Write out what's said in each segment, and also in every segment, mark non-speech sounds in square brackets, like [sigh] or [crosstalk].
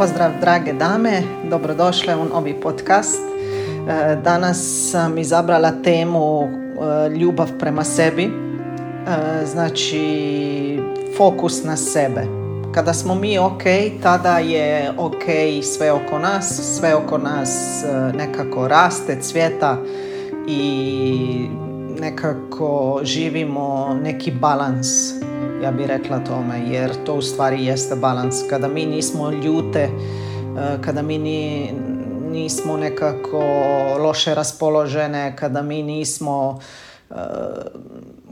Pozdrav drage dame, dobrodošle u novi podcast. E, danas sam izabrala temu e, ljubav prema sebi, e, znači fokus na sebe. Kada smo mi ok, tada je ok sve oko nas, sve oko nas nekako raste, cvjeta i nekako živimo neki balans ja bih rekla tome, jer to u stvari jeste balans. Kada mi nismo ljute, e, kada mi nismo nekako loše raspoložene, kada mi nismo e,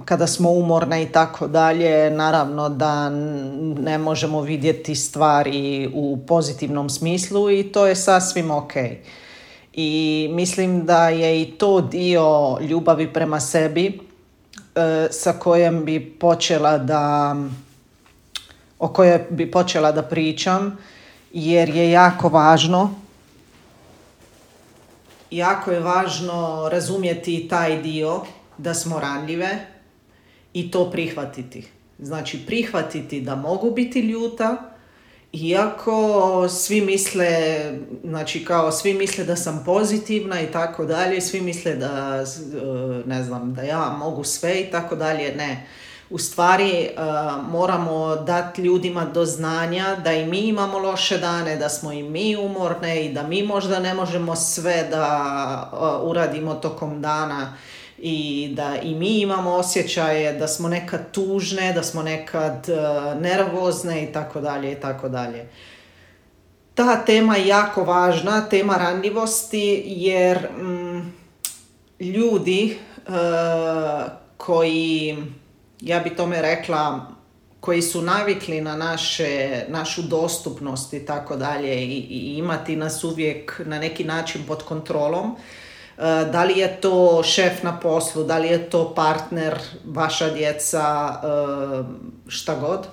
kada smo umorne i tako dalje, naravno da ne možemo vidjeti stvari u pozitivnom smislu i to je sasvim ok. I mislim da je i to dio ljubavi prema sebi, sa kojom bi počela da o kojoj bi počela da pričam jer je jako važno jako je važno razumjeti taj dio da smo ranljive i to prihvatiti. Znači prihvatiti da mogu biti ljuta, iako svi misle, znači kao svi misle da sam pozitivna i tako dalje, svi misle da, e, ne znam, da ja mogu sve i tako dalje, ne. U stvari e, moramo dati ljudima do znanja da i mi imamo loše dane, da smo i mi umorne i da mi možda ne možemo sve da e, uradimo tokom dana i da i mi imamo osjećaje da smo nekad tužne, da smo nekad uh, nervozne i tako dalje i tako dalje. Ta tema je jako važna, tema ranljivosti, jer mm, ljudi uh, koji, ja bi tome rekla, koji su navikli na naše, našu dostupnost i tako dalje i imati nas uvijek na neki način pod kontrolom, da li je to šef na poslu, da li je to partner, vaša djeca, eh, šta god.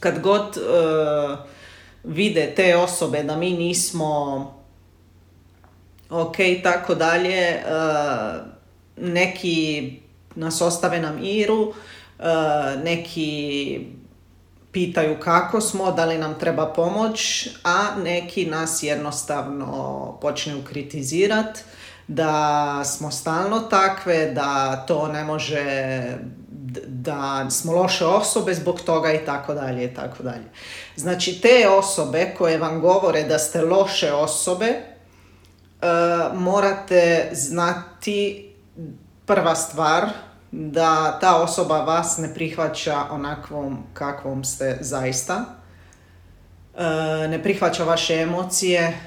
Kad god eh, vide te osobe da mi nismo ok, tako dalje, neki nas ostave na miru, neki pitaju kako smo, da li nam treba pomoć, a neki nas jednostavno počnu kritizirati da smo stalno takve, da to ne može, da smo loše osobe zbog toga i tako dalje i tako dalje. Znači te osobe koje vam govore da ste loše osobe, e, morate znati prva stvar da ta osoba vas ne prihvaća onakvom kakvom ste zaista. E, ne prihvaća vaše emocije,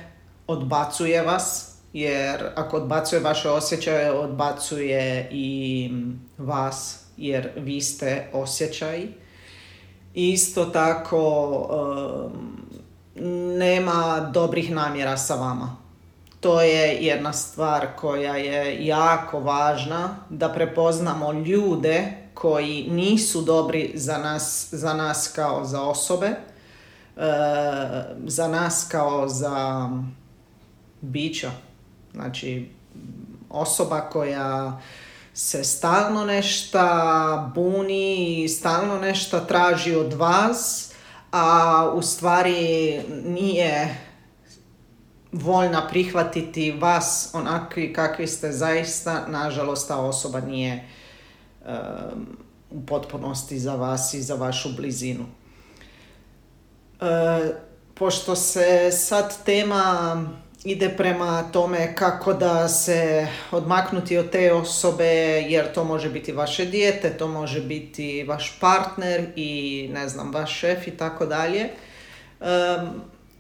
odbacuje vas, jer ako odbacuje vaše osjećaje, odbacuje i vas, jer vi ste osjećaj. Isto tako nema dobrih namjera sa vama to je jedna stvar koja je jako važna da prepoznamo ljude koji nisu dobri za nas, za nas kao za osobe, e, za nas kao za bića. Znači, osoba koja se stalno nešto buni i stalno nešto traži od vas, a u stvari nije voljna prihvatiti vas onakvi kakvi ste zaista, nažalost ta osoba nije u potpunosti za vas i za vašu blizinu. E, pošto se sad tema ide prema tome kako da se odmaknuti od te osobe, jer to može biti vaše dijete, to može biti vaš partner i ne znam, vaš šef i tako dalje.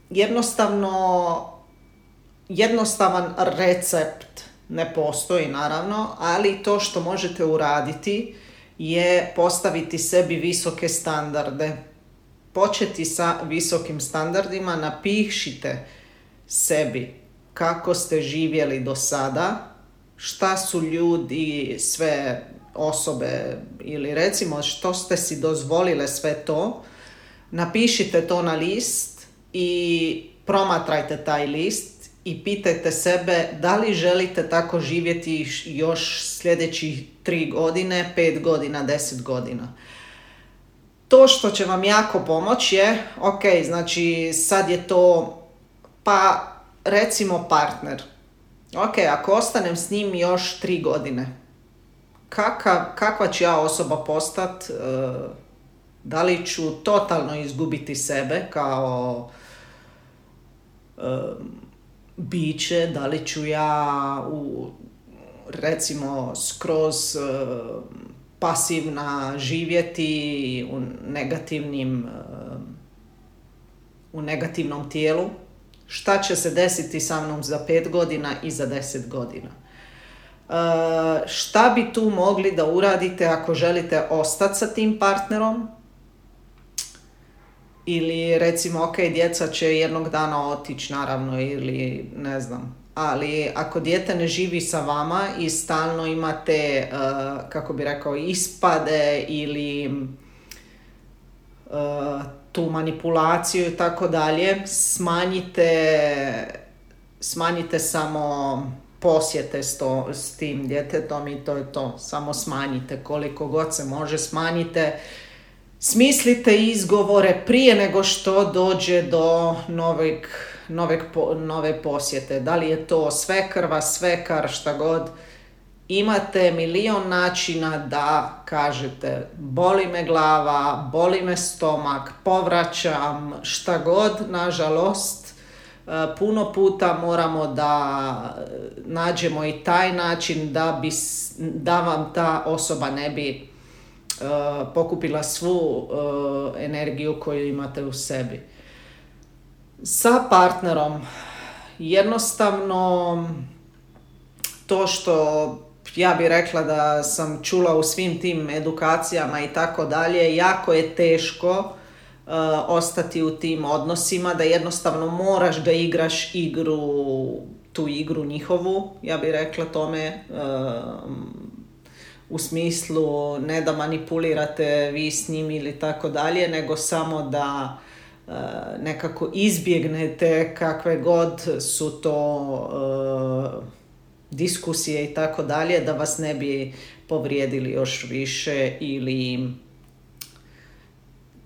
Jednostavno jednostavan recept ne postoji naravno, ali to što možete uraditi je postaviti sebi visoke standarde. Početi sa visokim standardima, napišite sebi kako ste živjeli do sada, šta su ljudi, sve osobe ili recimo što ste si dozvolile sve to, napišite to na list i promatrajte taj list i pitajte sebe da li želite tako živjeti još sljedećih tri godine, pet godina, deset godina. to što će vam jako pomoći je, ok, znači sad je to, pa recimo partner. Ok, ako ostanem s njim još tri godine, kaka, kakva ću ja osoba postat, e, da li ću totalno izgubiti sebe kao e, biće, da li ću ja u, recimo skroz e, pasivna živjeti u negativnim u negativnom tijelu šta će se desiti sa mnom za pet godina i za deset godina. E, šta bi tu mogli da uradite ako želite ostati sa tim partnerom? Ili recimo, ok, djeca će jednog dana otići, naravno, ili ne znam. Ali ako dijete ne živi sa vama i stalno imate, e, kako bi rekao, ispade ili e, tu manipulaciju i tako dalje, smanjite, smanjite samo posjete s, to, s tim djetetom i to je to. Samo smanjite koliko god se može, smanjite. Smislite izgovore prije nego što dođe do noveg, noveg, nove posjete. Da li je to sve krva, sve kar, šta god imate milion načina da kažete boli me glava, boli me stomak, povraćam, šta god, nažalost, e, puno puta moramo da nađemo i taj način da, bi, da vam ta osoba ne bi e, pokupila svu e, energiju koju imate u sebi. Sa partnerom jednostavno to što ja bih rekla da sam čula u svim tim edukacijama i tako dalje, jako je teško uh, ostati u tim odnosima, da jednostavno moraš da igraš igru, tu igru njihovu, ja bih rekla tome, uh, u smislu ne da manipulirate vi s njim ili tako dalje, nego samo da uh, nekako izbjegnete kakve god su to diskusije i tako dalje da vas ne bi povrijedili još više ili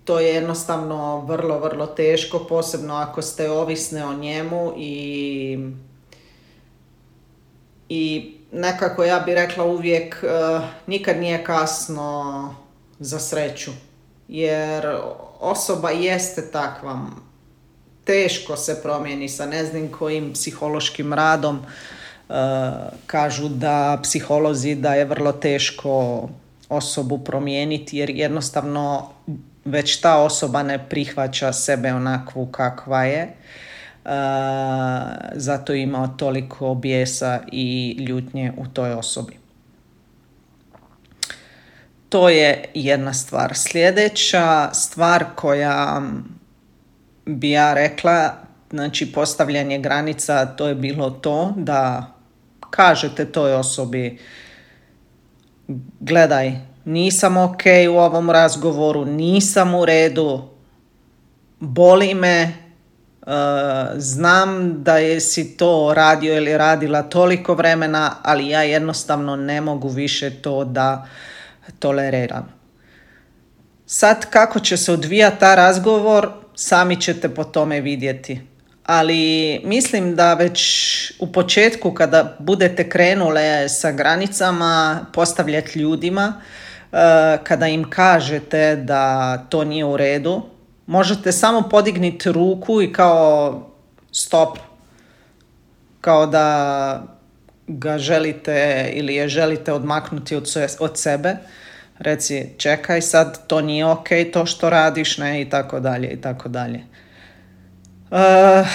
to je jednostavno vrlo, vrlo teško, posebno ako ste ovisne o njemu i i nekako ja bih rekla uvijek uh, nikad nije kasno za sreću jer osoba jeste takva teško se promijeni sa ne znam kojim psihološkim radom kažu da psiholozi da je vrlo teško osobu promijeniti jer jednostavno već ta osoba ne prihvaća sebe onakvu kakva je. Zato ima toliko bijesa i ljutnje u toj osobi. To je jedna stvar. Sljedeća stvar koja bi ja rekla, znači postavljanje granica, to je bilo to da kažete toj osobi gledaj, nisam ok u ovom razgovoru, nisam u redu, boli me, znam da je si to radio ili radila toliko vremena, ali ja jednostavno ne mogu više to da toleriram. Sad kako će se odvijati ta razgovor, sami ćete po tome vidjeti ali mislim da već u početku kada budete krenule sa granicama postavljati ljudima, e, kada im kažete da to nije u redu, možete samo podignuti ruku i kao stop, kao da ga želite ili je želite odmaknuti od sebe. Reci, čekaj sad, to nije ok, to što radiš, ne, i tako dalje, i tako dalje. Uh,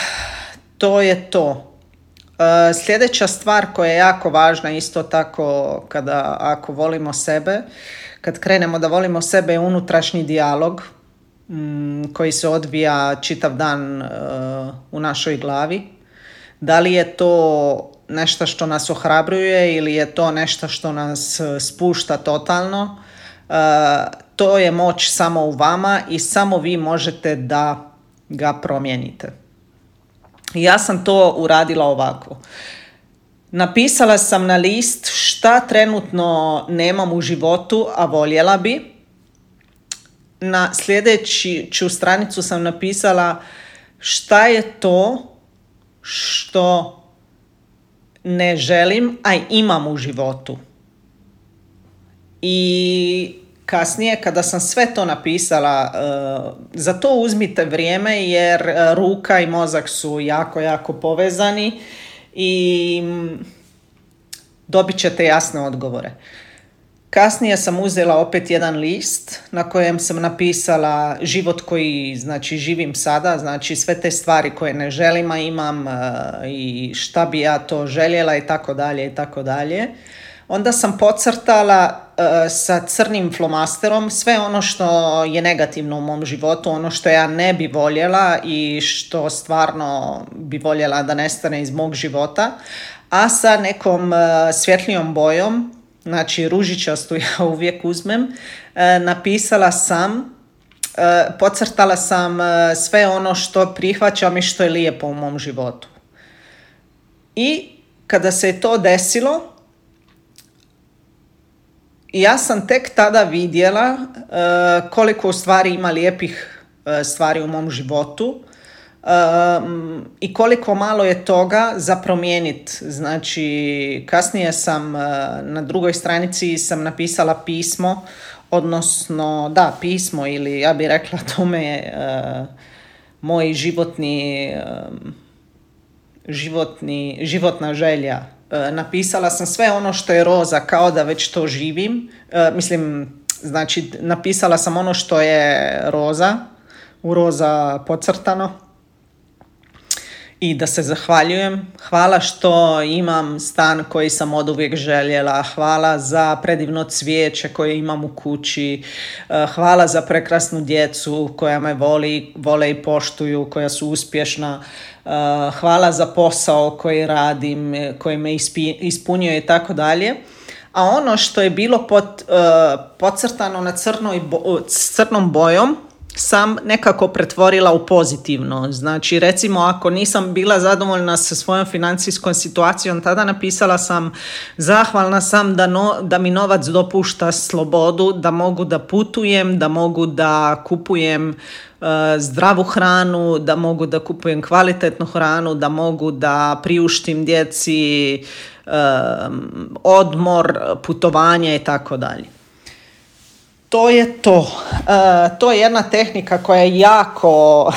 to je to. Uh, sljedeća stvar koja je jako važna isto tako kada ako volimo sebe, kad krenemo da volimo sebe je unutrašnji dijalog koji se odvija čitav dan uh, u našoj glavi. Da li je to nešto što nas ohrabruje ili je to nešto što nas spušta totalno, to je moć samo u vama i samo vi možete da ga promijenite. Ja sam to uradila ovako. Napisala sam na list šta trenutno nemam u životu, a voljela bi. Na sljedeću stranicu sam napisala šta je to što ne želim, a imam u životu. I kasnije kada sam sve to napisala, uh, za to uzmite vrijeme jer uh, ruka i mozak su jako, jako povezani i dobit ćete jasne odgovore. Kasnije sam uzela opet jedan list na kojem sam napisala život koji znači živim sada, znači sve te stvari koje ne želim, a imam uh, i šta bi ja to željela i tako dalje i tako dalje. Onda sam pocrtala uh, sa crnim flomasterom sve ono što je negativno u mom životu, ono što ja ne bi voljela i što stvarno bi voljela da nestane iz mog života, a sa nekom uh, svjetlijom bojom znači ružičastu [laughs] ja uvijek uzmem, e, napisala sam, e, pocrtala sam e, sve ono što prihvaćam i što je lijepo u mom životu. I kada se je to desilo, ja sam tek tada vidjela koliko u stvari ima lijepih stvari u mom životu i koliko malo je toga za promijeniti. Znači, kasnije sam uh, na drugoj stranici sam napisala pismo, odnosno, da, pismo ili ja bih rekla tome uh, moj životni, životni, životna želja. Uh, napisala sam sve ono što je roza kao da već to živim. Mislim, znači, napisala sam ono što je roza, u roza pocrtano i da se zahvaljujem. Hvala što imam stan koji sam od uvijek željela. Hvala za predivno cvijeće koje imam u kući. E, hvala za prekrasnu djecu koja me voli, vole i poštuju, koja su uspješna. E, hvala za posao koji radim, koji me ispunjuje i tako dalje. A ono što je bilo pot, e, pocrtano na crnoj crnom bojom, sam nekako pretvorila u pozitivno. Znači, recimo, ako nisam bila zadovoljna sa svojom financijskom situacijom, tada napisala sam zahvalna sam da, no, da mi novac dopušta slobodu, da mogu da putujem, da mogu da kupujem uh, zdravu hranu, da mogu da kupujem kvalitetnu hranu, da mogu da priuštim djeci uh, odmor, putovanje i tako dalje to je to. Uh, to je jedna tehnika koja je jako,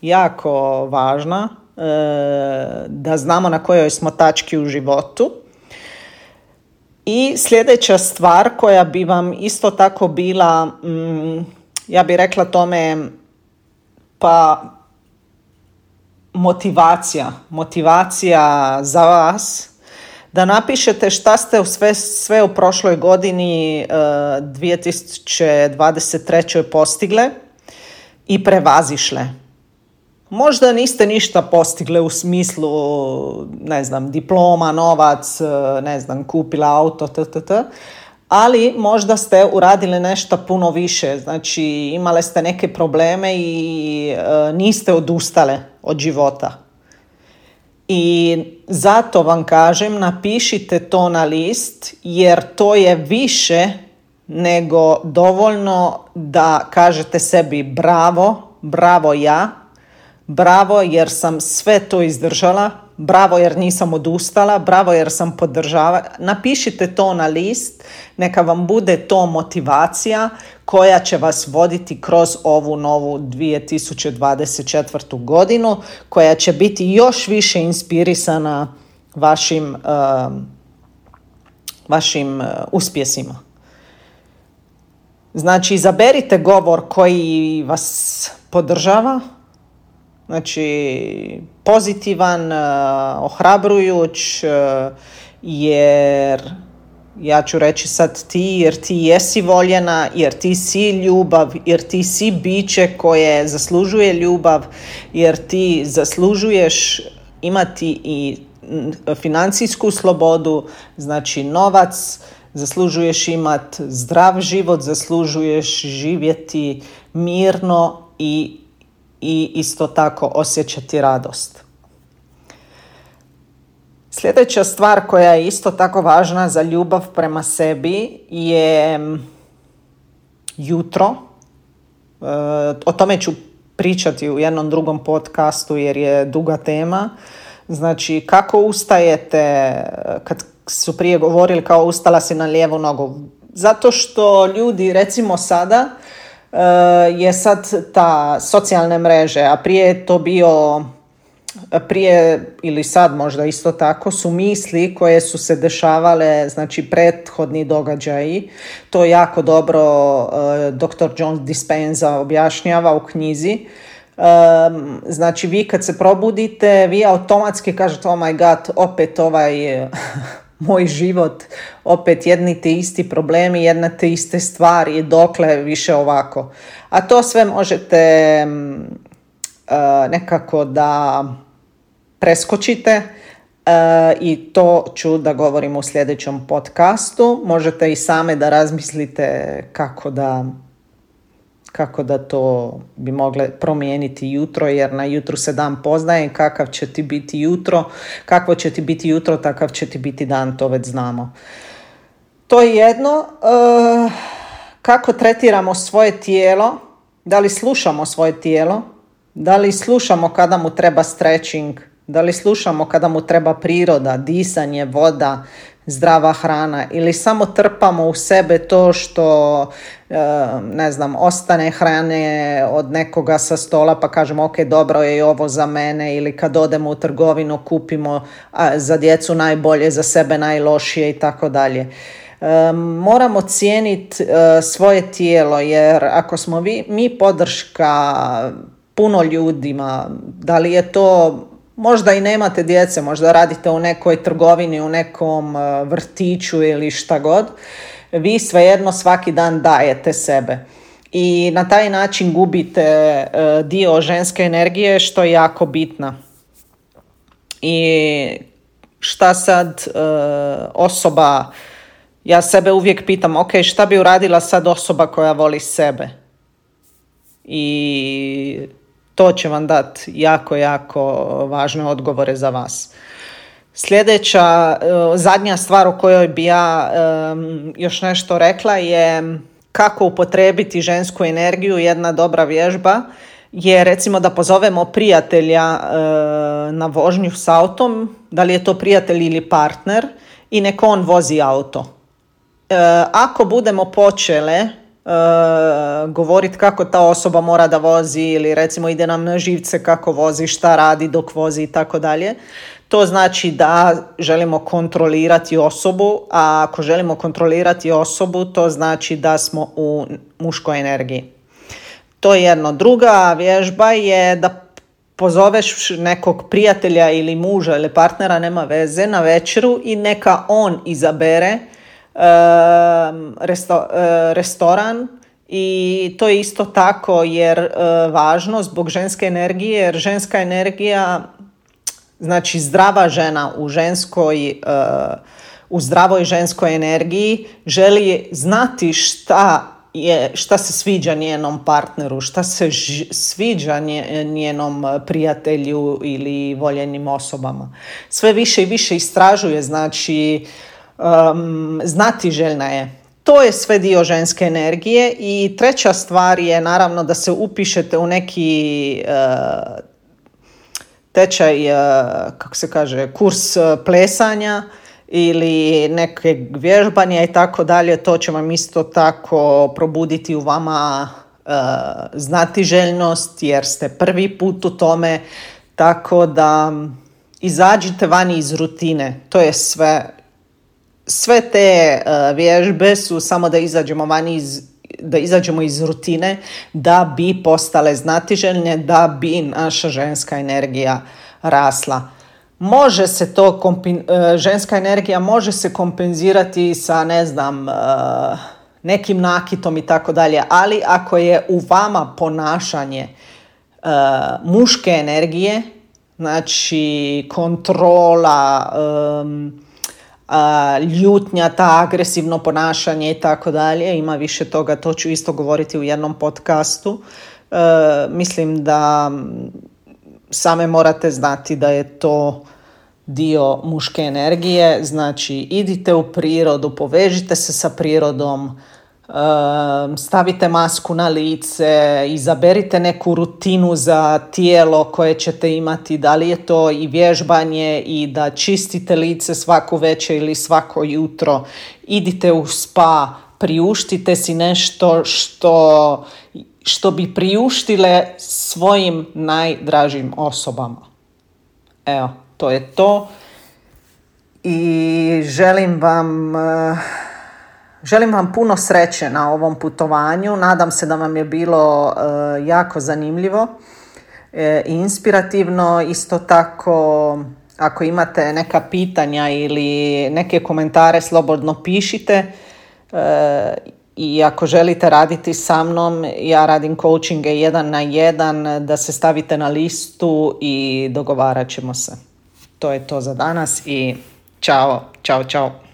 jako važna uh, da znamo na kojoj smo tački u životu. I sljedeća stvar koja bi vam isto tako bila, mm, ja bih rekla tome, pa motivacija, motivacija za vas da napišete šta ste sve, sve u prošloj godini uh, 2023. postigle i prevazišle. Možda niste ništa postigle u smislu, ne znam, diploma, novac, uh, ne znam, kupila auto, ttt, ali možda ste uradili nešto puno više, znači imale ste neke probleme i uh, niste odustale od života. I zato vam kažem, napišite to na list jer to je više nego dovoljno da kažete sebi bravo, bravo ja, bravo jer sam sve to izdržala, bravo jer nisam odustala, bravo jer sam podržava. Napišite to na list, neka vam bude to motivacija koja će vas voditi kroz ovu novu 2024. godinu, koja će biti još više inspirisana vašim, uh, vašim uh, uspjesima. Znači, izaberite govor koji vas podržava, Znači, pozitivan, uh, ohrabrujuć, uh, jer ja ću reći sad ti, jer ti jesi voljena, jer ti si ljubav, jer ti si biće koje zaslužuje ljubav, jer ti zaslužuješ imati i financijsku slobodu, znači novac, zaslužuješ imati zdrav život, zaslužuješ živjeti mirno i i isto tako osjećati radost. Sljedeća stvar koja je isto tako važna za ljubav prema sebi je jutro. o tome ću pričati u jednom drugom podcastu jer je duga tema. Znači, kako ustajete, kad su prije govorili kao ustala si na lijevu nogu. Zato što ljudi, recimo sada, je sad ta socijalne mreže, a prije je to bio prije ili sad možda isto tako su misli koje su se dešavale, znači prethodni događaji. To jako dobro uh, dr. John Dispenza objašnjava u knjizi. Um, znači vi kad se probudite, vi automatski kažete oh my god, opet ovaj moj život, opet jedni te isti problemi, jedna te iste stvari, dokle više ovako. A to sve možete uh, nekako da preskočite e, i to ću da govorim u sljedećem podcastu. Možete i same da razmislite kako da kako da to bi mogle promijeniti jutro, jer na jutru se dan poznaje, kakav će ti biti jutro, kakvo će ti biti jutro, takav će ti biti dan, to već znamo. To je jedno. E, kako tretiramo svoje tijelo, da li slušamo svoje tijelo, da li slušamo kada mu treba stretching, da li slušamo kada mu treba priroda, disanje, voda, zdrava hrana ili samo trpamo u sebe to što e, ne znam ostane hrane od nekoga sa stola pa kažemo ok dobro je i ovo za mene ili kad odemo u trgovinu kupimo za djecu najbolje za sebe najlošije i tako dalje. E, moramo cijeniti e, svoje tijelo jer ako smo vi, mi podrška puno ljudima da li je to Možda i nemate djece, možda radite u nekoj trgovini, u nekom e, vrtiću ili šta god. Vi svejedno svaki dan dajete sebe. I na taj način gubite e, dio ženske energije što je jako bitna. I šta sad e, osoba, ja sebe uvijek pitam, ok, šta bi uradila sad osoba koja voli sebe? I to će vam dati jako, jako važne odgovore za vas. Sljedeća, e, zadnja stvar o kojoj bi ja još nešto rekla je kako upotrebiti žensku energiju, jedna dobra vježba je recimo da pozovemo prijatelja e, na vožnju s autom, da li je to prijatelj ili partner i neko on vozi auto. E, ako budemo počele uh, govoriti kako ta osoba mora da vozi ili recimo ide nam na živce kako vozi, šta radi dok vozi i tako dalje. To znači da želimo kontrolirati osobu, a ako želimo kontrolirati osobu, to znači da smo u muškoj energiji. To je jedno. Druga vježba je da pozoveš nekog prijatelja ili muža ili partnera, nema veze, na večeru i neka on izabere resto, e, restoran i to je isto tako jer e, važno zbog ženske energije jer ženska energija znači zdrava žena u ženskoj e, u zdravoj ženskoj energiji želi znati šta je, šta se sviđa njenom partneru, šta se sviđa njenom prijatelju ili voljenim osobama. Sve više i više istražuje, znači um, znati željna je. To je sve dio ženske energije i treća stvar je naravno da se upišete u neki uh, tečaj, uh, kako se kaže, kurs uh, plesanja ili neke vježbanja i tako dalje, to će vam isto tako probuditi u vama uh, znati željnost jer ste prvi put u tome, tako da izađite vani iz rutine, to je sve sve te uh, vježbe su samo da izađemo van iz da izađemo iz rutine da bi postale znatiželjne, da bi naša ženska energija rasla. Može se to, uh, ženska energija može se kompenzirati sa, ne znam, uh, nekim nakitom i tako dalje, ali ako je u vama ponašanje muške energije, znači kontrola, ljutnja, ta agresivno ponašanje i tako dalje. Ima više toga, to ću isto govoriti u jednom podcastu. E, mislim da same morate znati da je to dio muške energije, znači idite u prirodu, povežite se sa prirodom, stavite masku na lice, izaberite neku rutinu za tijelo koje ćete imati, da li je to i vježbanje i da čistite lice svako večer ili svako jutro, idite u spa, priuštite si nešto što, što bi priuštile svojim najdražim osobama. Evo, to je to. I želim vam Želim vam puno sreće na ovom putovanju. Nadam se da vam je bilo e, jako zanimljivo e, i inspirativno. Isto tako, ako imate neka pitanja ili neke komentare, slobodno pišite. E, I ako želite raditi sa mnom, ja radim coachinge jedan na jedan, da se stavite na listu i dogovarat ćemo se. To je to za danas i čao, čao, čao.